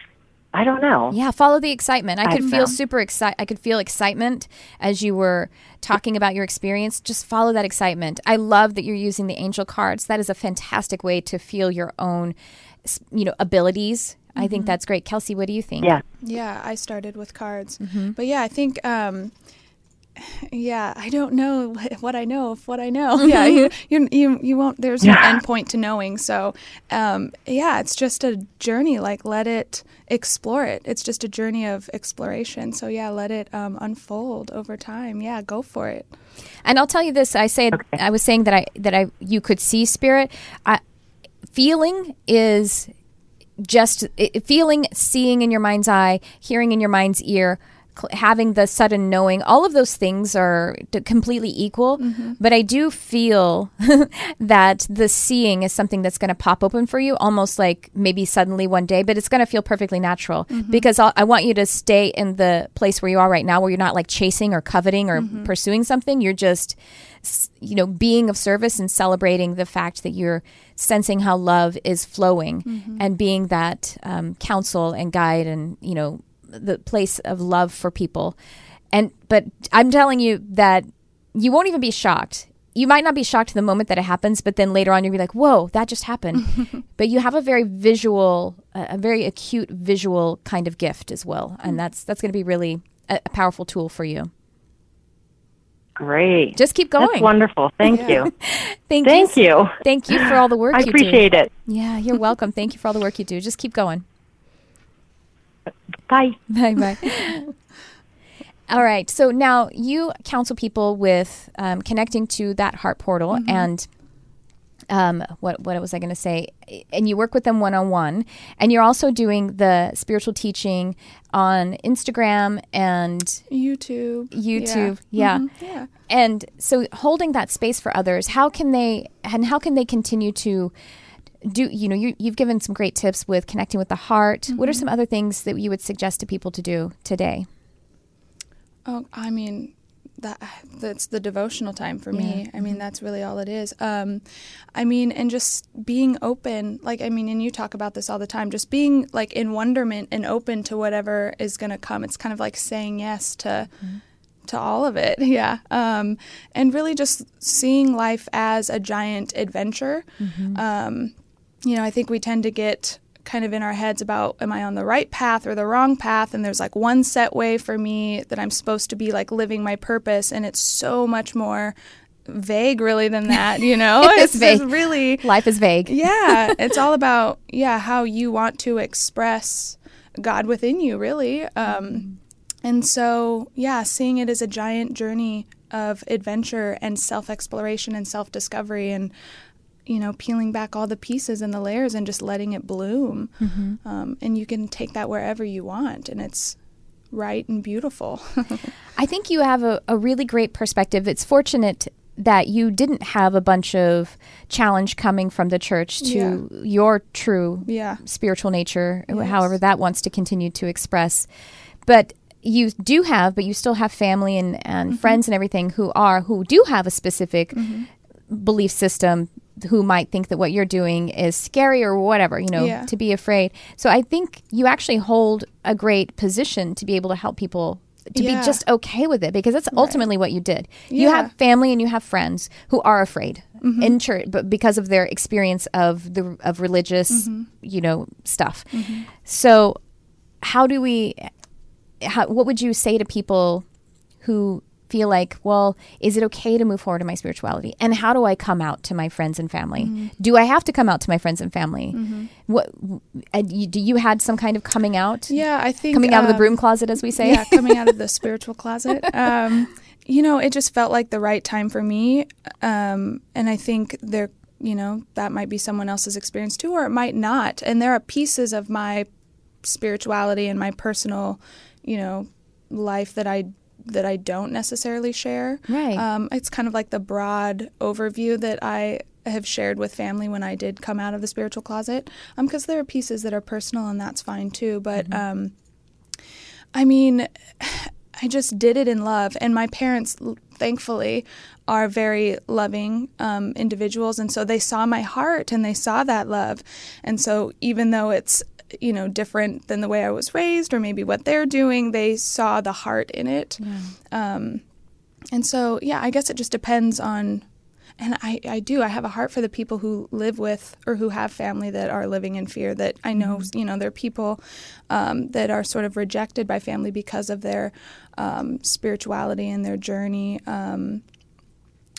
I don't know. Yeah, follow the excitement. I I could feel know. super excited. I could feel excitement as you were talking about your experience. Just follow that excitement. I love that you're using the angel cards. That is a fantastic way to feel your own, you know, abilities. I think that's great. Kelsey, what do you think? Yeah. Yeah, I started with cards. But yeah, I think um yeah, I don't know what I know of what I know. Yeah, you, you you you won't there's no end point to knowing. So, um yeah, it's just a journey like let it explore it. It's just a journey of exploration. So yeah, let it um unfold over time. Yeah, go for it. And I'll tell you this: I said I was saying that I that I you could see spirit. I, feeling is just feeling, seeing in your mind's eye, hearing in your mind's ear, cl- having the sudden knowing. All of those things are d- completely equal. Mm-hmm. But I do feel that the seeing is something that's going to pop open for you, almost like maybe suddenly one day. But it's going to feel perfectly natural mm-hmm. because I'll, I want you to stay in the place where you are right now, where you're not like chasing or coveting or mm-hmm. pursuing something. You're just you know being of service and celebrating the fact that you're sensing how love is flowing and being that um, counsel and guide and you know the place of love for people. And but i'm telling you that you won't even be shocked. You might not be shocked the moment that it happens but then later on you'll be like whoa that just happened. But you have a very visual uh, a very acute visual kind of gift as well. And that's that's going to be really a, a powerful tool for you Great. just keep That's going wonderful. Thank Yeah. you. tthank, Thank you you. Thank you for all the work I appreciate do. it. Yeah, you're welcome. Thank you for all the work you do. Just keep going. Bye. Bye bye. all right. So now you counsel people with um, connecting to that heart portal and. Um, what what was I going to say? And you work with them one on one, and you're also doing the spiritual teaching on Instagram and YouTube. YouTube. Yeah. Mhm. Yeah. And so holding that space for others, how can they and how can they continue to do you know you, you've given some great tips with connecting with the heart what are some other things that you would suggest to people to do today Oh, I mean, that that's the devotional time for me. I mean, that's really all it is. Um, I mean, and just being open, like I mean, and you talk about this all the time. Just being like in wonderment and open to whatever is going to come. It's kind of like saying yes to. To all of it, yeah, um, and really just seeing life as a giant adventure. Um, you know, I think we tend to get kind of in our heads about am I on the right path or the wrong path? And there's like one set way for me that I'm supposed to be like living my purpose. And it's so much more vague, really, than that, you know? It's just vague. really, life is vague yeah, it's all about, yeah, how you want to express God within you, really. Um, and so, yeah, seeing it as a giant journey of adventure and self exploration and self discovery and you know, peeling back all the pieces and the layers and just letting it bloom. Mm-hmm. Um, and you can take that wherever you want, and it's right and beautiful. i think you have a, a really great perspective it's fortunate that you didn't have a bunch of challenge coming from the church to your true yeah. spiritual nature, Yes. however that wants to continue to express. But you do have, but you still have family and, and mm-hmm. friends and everything who are who do have a specific mm-hmm. belief system who might think that what you're doing is scary or whatever, you know, Yeah. to be afraid. So I think you actually hold a great position to be able to help people to Yeah. be just okay with it because that's ultimately what you did. You have family and you have friends who are afraid Mm-hmm. in church, but because of their experience of the of religious, Mm-hmm. you know, stuff. So how do we how, what would you say to people who feel like, well, is it okay to move forward in my spirituality? And how do I come out to my friends and family? Mm-hmm. Do I have to come out to my friends and family? What and you, do you had some kind of coming out? Yeah, I think Coming out of the um, broom closet, as we say. Yeah, coming out of the spiritual closet. Um, you know, it just felt like the right time for me. Um, and I think there, you know, that might be someone else's experience too, or it might not. And there are pieces of my spirituality and my personal, you know, life that I that I don't necessarily share. Right. Um, it's kind of like the broad overview that I have shared with family when I did come out of the spiritual closet. Um, because there are pieces that are personal and that's fine too. But um, I mean, I just did it in love, and my parents, thankfully, are very loving um, individuals, and so they saw my heart and they saw that love, and so even though it's you know different than the way I was raised or maybe what they're doing, they saw the heart in it, um, and so yeah, I guess it just depends on. And I, I do. I have a heart for the people who live with or who have family that are living in fear. That I know, you know, there are people um, that are sort of rejected by family because of their um, spirituality and their journey. Um,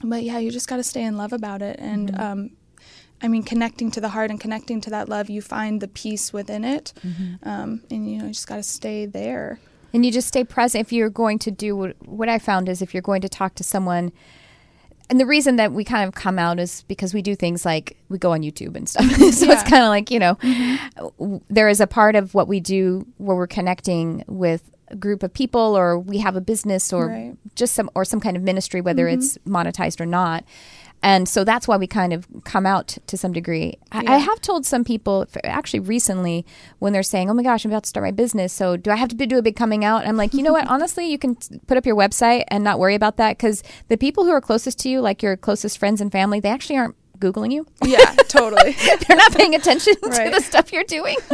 but yeah, you just got to stay in love about it. And um, I mean, connecting to the heart and connecting to that love, you find the peace within it. Mm-hmm. Um, and, you know, you just got to stay there. And you just stay present. If you're going to do what, what I found is if you're going to talk to someone, and the reason that we kind of come out is because we do things like we go on YouTube and stuff. so it's kind of like, you know, mm-hmm. w- there is a part of what we do where we're connecting with a group of people or we have a business or Right. just some or some kind of ministry whether mm-hmm. it's monetized or not. And so that's why we kind of come out to some degree. I, I have told some people, actually recently, when they're saying, "Oh my gosh, I'm about to start my business, so do I have to do a big coming out?" I'm like, you know what? Honestly, you can put up your website and not worry about that because the people who are closest to you, like your closest friends and family, they actually aren't googling you. Yeah, totally. They're not paying attention to the stuff you're doing.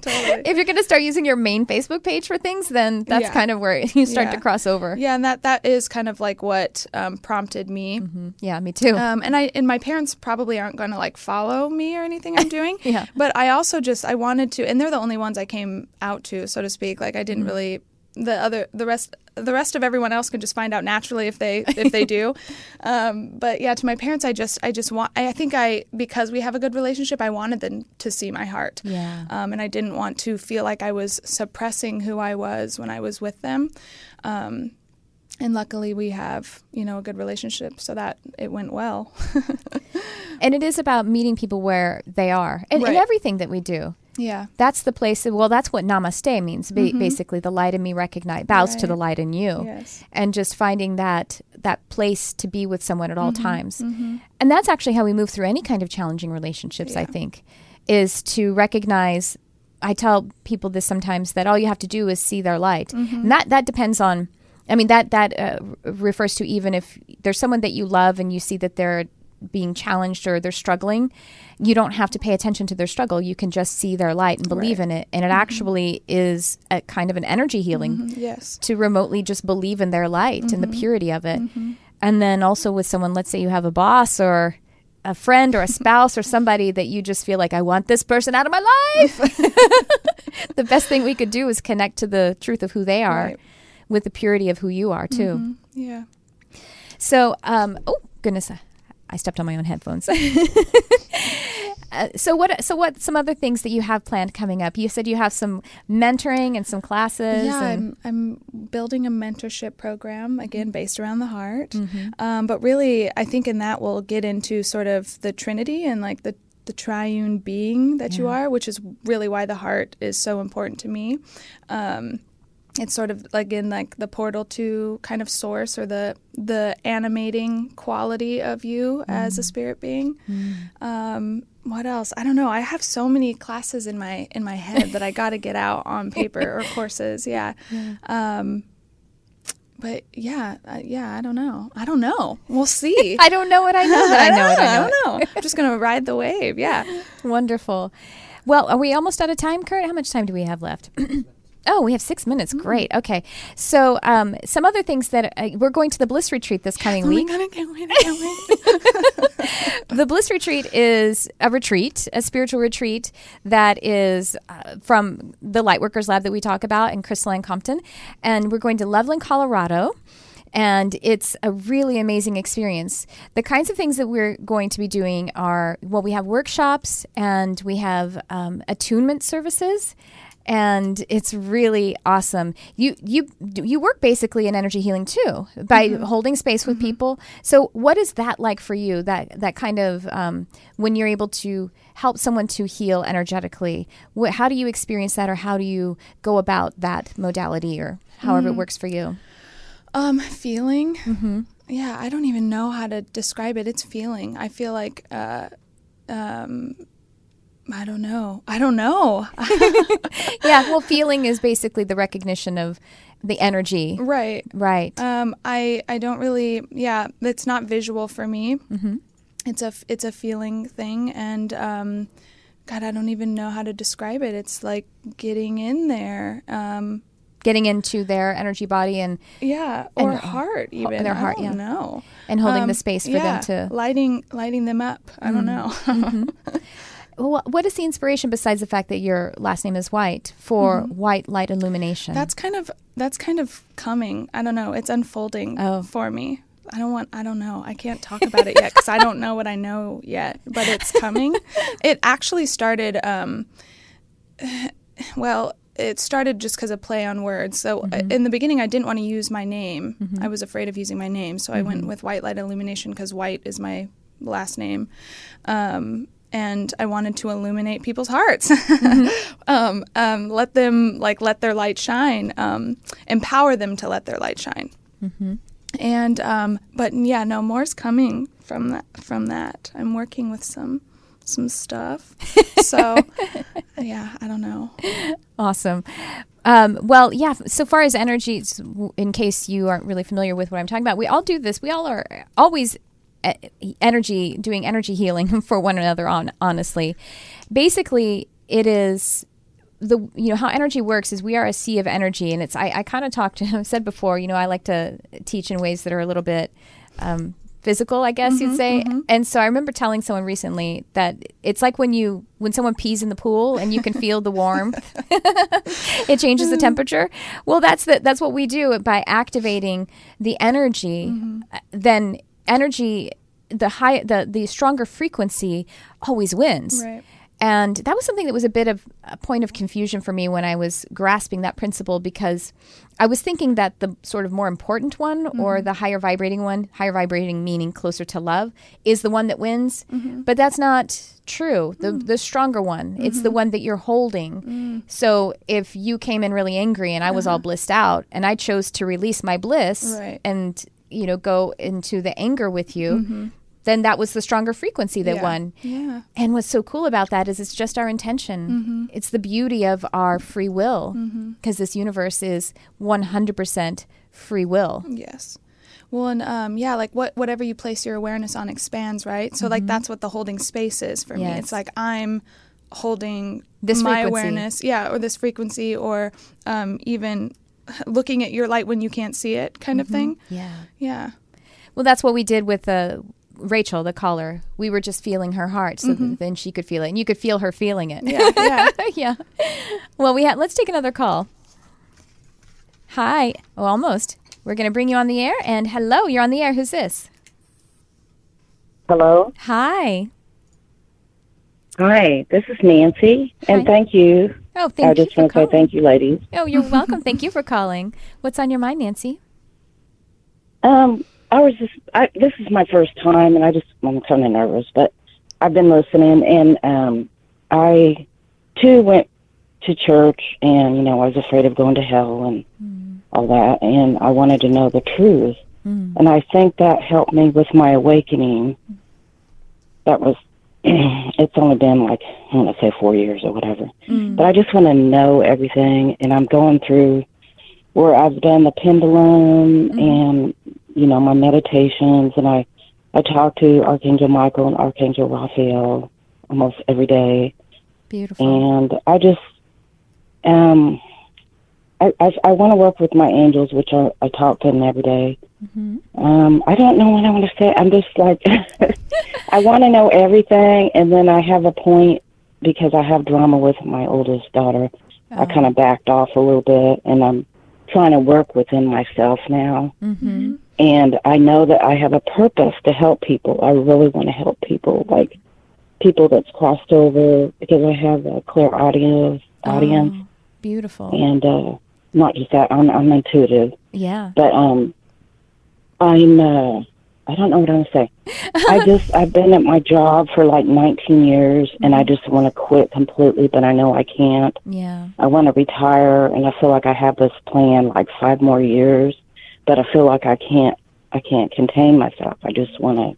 totally. if you're going to start using your main Facebook page for things, then that's Yeah. kind of where you start to cross over. Yeah, and that that is kind of like what um, prompted me. Yeah, me too. Um, and I and my parents probably aren't going to like follow me or anything I'm doing. Yeah. But I also just I wanted to, and they're the only ones I came out to, so to speak. Like I Mm-hmm. didn't really the other the rest the rest of everyone else can just find out naturally if they if they do. Um, but yeah, to my parents, I just I just want I think I because we have a good relationship, I wanted them to see my heart. Yeah. Um, and I didn't want to feel like I was suppressing who I was when I was with them. Um, and luckily, we have you know a good relationship, so that it went well. and it is about meeting people where they are and, and everything that we do. Yeah. That's the place. Well, that's what namaste means. Ba- Basically, the light in me recognize bows to the Mm-hmm. Light in you, Yes. and just finding that that place to be with someone at all Mm-hmm. times. And that's actually how we move through any kind of challenging relationships. I think is to recognize. I tell people this sometimes that all you have to do is see their light, Mm-hmm. and that that depends on. I mean that that uh, refers to even if there's someone that you love and you see that they're being challenged or they're struggling, you don't have to pay attention to their struggle. You can just see their light and believe Right. in it, and it actually is a kind of an energy healing Mhm. Yes. to remotely just believe in their light and the purity of it. And then also with someone, let's say you have a boss or a friend or a spouse or somebody that you just feel like, I want this person out of my life. the best thing we could do is connect to the truth of who they are Right. with the purity of who you are, too. Mhm. Yeah. So, um, oh goodness, I stepped on my own headphones. Uh, so what? So what? Some other things that you have planned coming up? You said you have some mentoring and some classes. Yeah, and- I'm, I'm building a mentorship program again based around the heart. Mm-hmm. Um, but really, I think in that we'll get into sort of the Trinity and like the the triune being that you are, which is really why the heart is so important to me. Um, it's sort of like in like the portal to kind of source or the the animating quality of you as a spirit being. Um, what else? I don't know. I have so many classes in my in my head that I got to get out on paper or courses. Yeah. Um, but yeah, uh, yeah. I don't know. I don't know. We'll see. I don't know what I know. That I know it. I know. I don't know. I'm just gonna ride the wave. Yeah. Wonderful. Well, are we almost out of time, Kurt? How much time do we have left? Oh, we have six minutes. Great. Okay. So, um, some other things that uh, we're going to the Bliss Retreat this coming Oh my week. god! I can't wait! I can't wait. the Bliss Retreat is a retreat, a spiritual retreat that is uh, from the Lightworkers Lab that we talk about in Crystalline Compton. And we're going to Loveland, Colorado. And it's a really amazing experience. The kinds of things that we're going to be doing are well, we have workshops and we have um, attunement services. And it's really awesome. You you you work basically in energy healing too by holding space with people. So what is that like for you? That that kind of um, when you're able to help someone to heal energetically. What, how do you experience that, or how do you go about that modality, or however it works for you? Um, feeling. Yeah, I don't even know how to describe it. It's feeling. I feel like, uh, um, I don't know. I don't know. yeah, well, feeling is basically the recognition of the energy. right. Right. Um, I I don't really. Yeah, it's not visual for me. Mm-hmm. It's a it's a feeling thing, and um, God, I don't even know how to describe it. It's like getting in there. Um, Getting into their energy body and yeah, or uh, heart even. their I heart, don't yeah. know. and holding Um, the space for yeah, them to. lighting lighting them up. I don't know. Wha- What is the inspiration besides the fact that your last name is White for white light illumination? That's kind of that's kind of coming. I don't know. It's unfolding Oh. for me. I don't want. I don't know. I can't talk about it yet because I don't know what I know yet. But it's coming. it actually started. Um, well, it started just because of play on words. So uh, in the beginning, I didn't want to use my name. I was afraid of using my name, so I went with White Light Illumination because White is my last name. Um, and I wanted to illuminate people's hearts, um, um, let them like let their light shine, um, empower them to let their light shine. And um, but yeah, no more's coming from that. From that, I'm working with some some stuff. So yeah, I don't know. Awesome. Um, well, yeah. So far as energy, s- w- in case you aren't really familiar with what I'm talking about, we all do this. We all are always energy doing energy healing for one another. On honestly, basically, it is the you know how energy works is we are a sea of energy, and it's I, I kind of talked to I've said before. You know, I like to teach in ways that are a little bit. Um, physical i guess you'd say and so i remember telling someone recently that it's like when you when someone pees in the pool and you can feel the warmth it changes the temperature well that's the, that's what we do by activating the energy uh, then energy the high the the stronger frequency always wins Right. and that was something that was a bit of a point of confusion for me when I was grasping that principle because I was thinking that the sort of more important one or mm-hmm. the higher vibrating one, higher vibrating meaning closer to love, is the one that wins. Mm-hmm. But that's not true. The mm. the stronger one, it's the mm-hmm. one that you're holding. Mm. So if you came in really angry and I was all uh-huh. blissed out and I chose to release my bliss Right. and you know go into the anger with you, then that was the stronger frequency that Yeah. won. Yeah. And what's so cool about that is it's just our intention. It's the beauty of our free will because this universe is 100% free will. Yes. Well, and um, yeah, like what whatever you place your awareness on expands, right? So like that's what the holding space is for me. It's like I'm holding This my frequency. awareness, yeah, or this frequency, or um, even looking at your light when you can't see it, kind of thing. Yeah. Yeah. Well, that's what we did with uh, Rachel, the caller. We were just feeling her heart so that then she could feel it. And you could feel her feeling it. Yeah. Yeah. yeah. Well, we had, let's take another call. Hi. Oh, almost. We're going to bring you on the air. And hello, you're on the air. Who's this? Hello. Hi. Hi, this is Nancy, and thank you. Oh, thank I you just for want to say thank you, ladies. Oh, you're welcome. Thank you for calling. What's on your mind, Nancy? Um, I was just, I, this is my first time, and I just, I'm kind of nervous, but I've been listening, and um, I too went to church, and you know, I was afraid of going to hell and all that, and I wanted to know the truth, and I think that helped me with my awakening. That was it's only been like I want to say four years or whatever. But I just want to know everything, and I'm going through where I've done the pendulum and you know my meditations, and I I talk to Archangel Michael and Archangel Raphael almost every day, Beautiful. and I just um I I, I want to work with my angels, which I, I talk to them every day. Um, I don't know what I want to say. I'm just like I want to know everything, and then I have a point because I have drama with my oldest daughter. I kind of backed off a little bit, and I'm trying to work within myself now. Mm-hmm. And I know that I have a purpose to help people. I really want to help people, like people that's crossed over, because I have a clairaudience, audience, Oh, beautiful. and uh, not just that. I'm I'm intuitive, Yeah. but um, I'm uh, I don't know what I'm gonna say. I just I've been at my job for like 19 years, and I just want to quit completely, but I know I can't. Yeah. I want to retire, and I feel like I have this plan like five more years, but I feel like I can't. I can't contain myself. I just want to.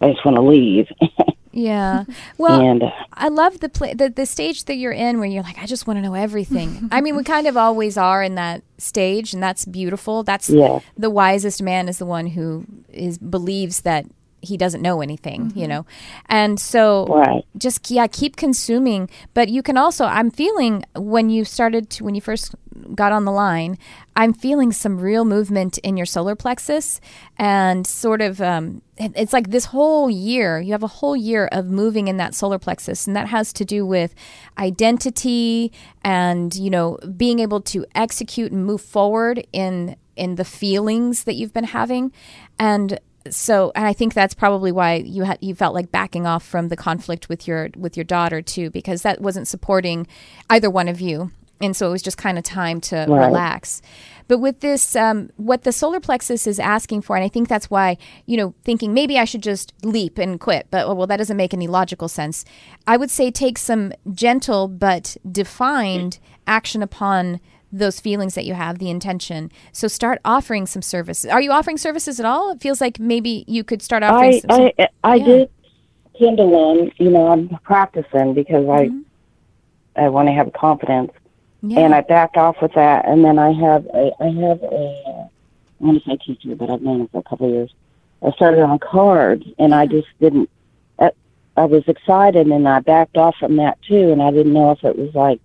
I just want to leave. Yeah. Well, and uh, I love the, pla the the stage that you're in where you're like, I just want to know everything. I mean, we kind of always are in that stage, and that's beautiful. That's Yeah. the wisest man is the one who is believes that he doesn't know anything, you know, and so right. just yeah, keep consuming. But you can also, I'm feeling when you started to when you first got on the line, I'm feeling some real movement in your solar plexus, and sort of um, it's like this whole year you have a whole year of moving in that solar plexus, and that has to do with identity and you know being able to execute and move forward in in the feelings that you've been having, and so and I think that's probably why you had you felt like backing off from the conflict with your with your daughter too because that wasn't supporting either one of you. And so it was just kind of time to Right. relax. But with this um, what the solar plexus is asking for and I think that's why you know thinking maybe I should just leap and quit but oh, well that doesn't make any logical sense. I would say take some gentle but defined action upon those feelings that you have, the intention. So start offering some services. Are you offering services at all? It feels like maybe you could start offering. I some, some- I I yeah. did pendulum. You know, I'm practicing because I I want to have confidence. Mm-hmm. yeah. and I backed off with that. And then I have a, I have a, I want to say teacher, but I've known him for a couple of years. I started on cards, and I just didn't. I, I was excited, and I backed off from that too. And I didn't know if it was like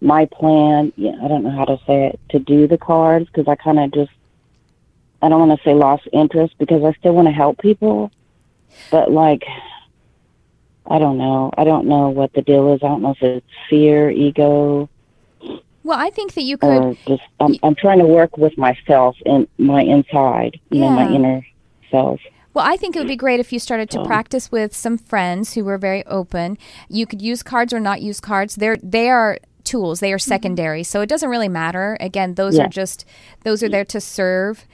my plan. Yeah, I don't know how to say it to do the cards because I kind of just. I don't want to say lost interest because I still want to help people, but like. I don't know. I don't know what the deal is. I don't know if it's fear, ego, well, I think that you could. just I'm, I'm trying to work with myself and my inside, you know, my inner self. Well, I think it would be great if you started to practice with some friends who were very open. You could use cards or not use cards. They're they are tools. They are secondary. So it doesn't really matter. Again, those Yeah. are just those are there to serve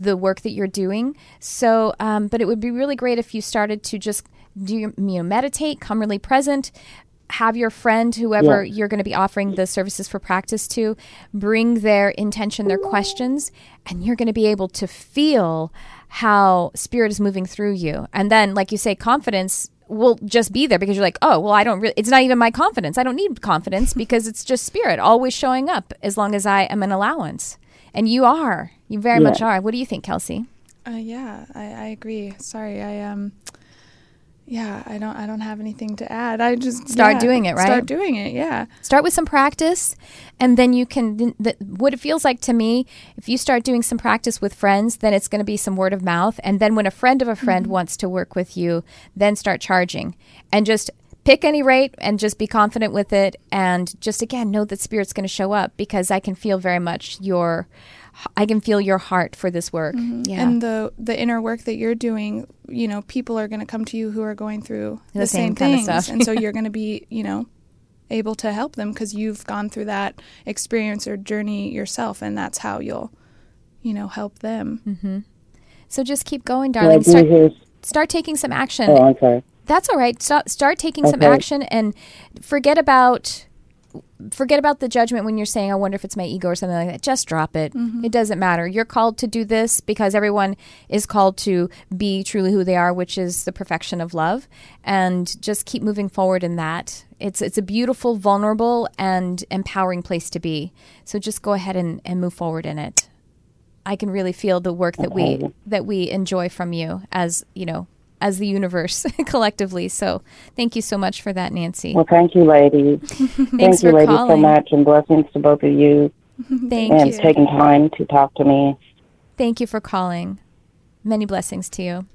the work that you're doing. So, um, but it would be really great if you started to just do you know meditate, come really present. Have your friend, whoever Yeah. you're going to be offering the services for practice to, bring their intention, their questions, and you're going to be able to feel how spirit is moving through you. And then, like you say, confidence will just be there because you're like, oh, well, I don't really, it's not even my confidence. I don't need confidence because it's just spirit always showing up as long as I am an allowance. And you are. You very much are. What do you think, Kelsey? Uh, yeah, I, I agree. Sorry, I um, yeah, I don't, I don't have anything to add. I just Start yeah, doing it, right? Start doing it. Yeah. Start with some practice, and then you can. then The, what it feels like to me, if you start doing some practice with friends, then it's going to be some word of mouth. And then when a friend of a friend mm-hmm. wants to work with you, then start charging, and just pick any rate and just be confident with it. And just again, know that spirit's going to show up because I can feel very much your. I can feel your heart for this work. Mm-hmm. Yeah. And the the inner work that you're doing, you know, people are going to come to you who are going through The the, same same, kind of things, stuff. and so you're going to be, you know, able to help them because you've gone through that experience or journey yourself, and that's how you'll, you know, help them. Mm-hmm. so just keep going, I darling. Start start taking some action. oh, I'm sorry. That's all right. Start, start taking some action and forget about forget about the judgment when you're saying, I wonder if it's my ego or something like that. Just drop it. Mm-hmm. It doesn't matter. You're called to do this because everyone is called to be truly who they are, which is the perfection of love. And just keep moving forward in that. It's, it's a beautiful, vulnerable, and empowering place to be. So just go ahead and, and move forward in it. I can really feel the work that we that we enjoy from you as you know as the universe collectively. So thank you so much for that, Nancy. Well, thank you, ladies. Thanks thank you, for ladies, so much, and blessings to both of you, Thank and you. taking time to talk to me. Thank you for calling. Many blessings to you.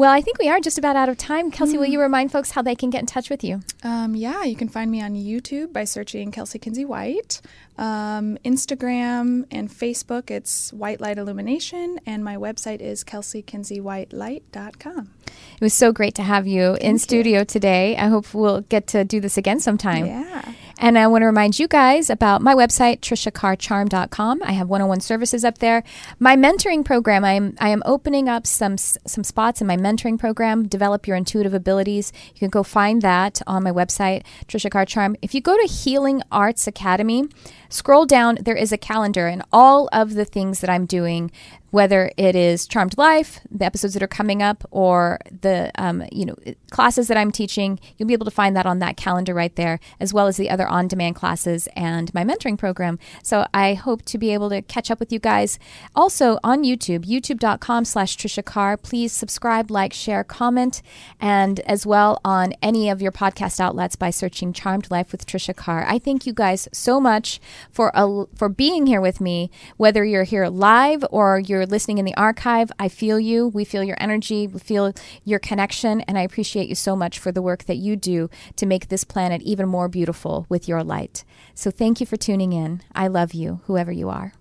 Well, I think we are just about out of time. Kelsey, will you remind folks how they can get in touch with you? Um, yeah, you can find me on YouTube by searching Kelsey Kinsey White. Um, Instagram and Facebook, it's White Light Illumination, and my website is kelseykinseyWhitelight.com. It was so great to have you in studio today. I hope we'll get to do this again sometime. Yeah. And I want to remind you guys about my website, trishacarcharm.com. I have one-on-one services up there. My mentoring program, I am I am opening up some some spots in my mentoring program, Develop Your Intuitive Abilities. You can go find that on my website, Trisha Carcharm. If you go to Healing Arts Academy, scroll down, there is a calendar and all of the things that I'm doing whether it is Charmed Life, the episodes that are coming up, or the um, you know classes that I'm teaching, you'll be able to find that on that calendar right there, as well as the other on-demand classes and my mentoring program. So I hope to be able to catch up with you guys. Also on YouTube, youtube.com/slash Trisha Carr. Please subscribe, like, share, comment, and as well on any of your podcast outlets by searching Charmed Life with Trisha Carr. I thank you guys so much for a, for being here with me, whether you're here live or you're listening in the archive. I feel you. We feel your energy. We feel your connection. And I appreciate you so much for the work that you do to make this planet even more beautiful with your light. So thank you for tuning in. I love you, whoever you are.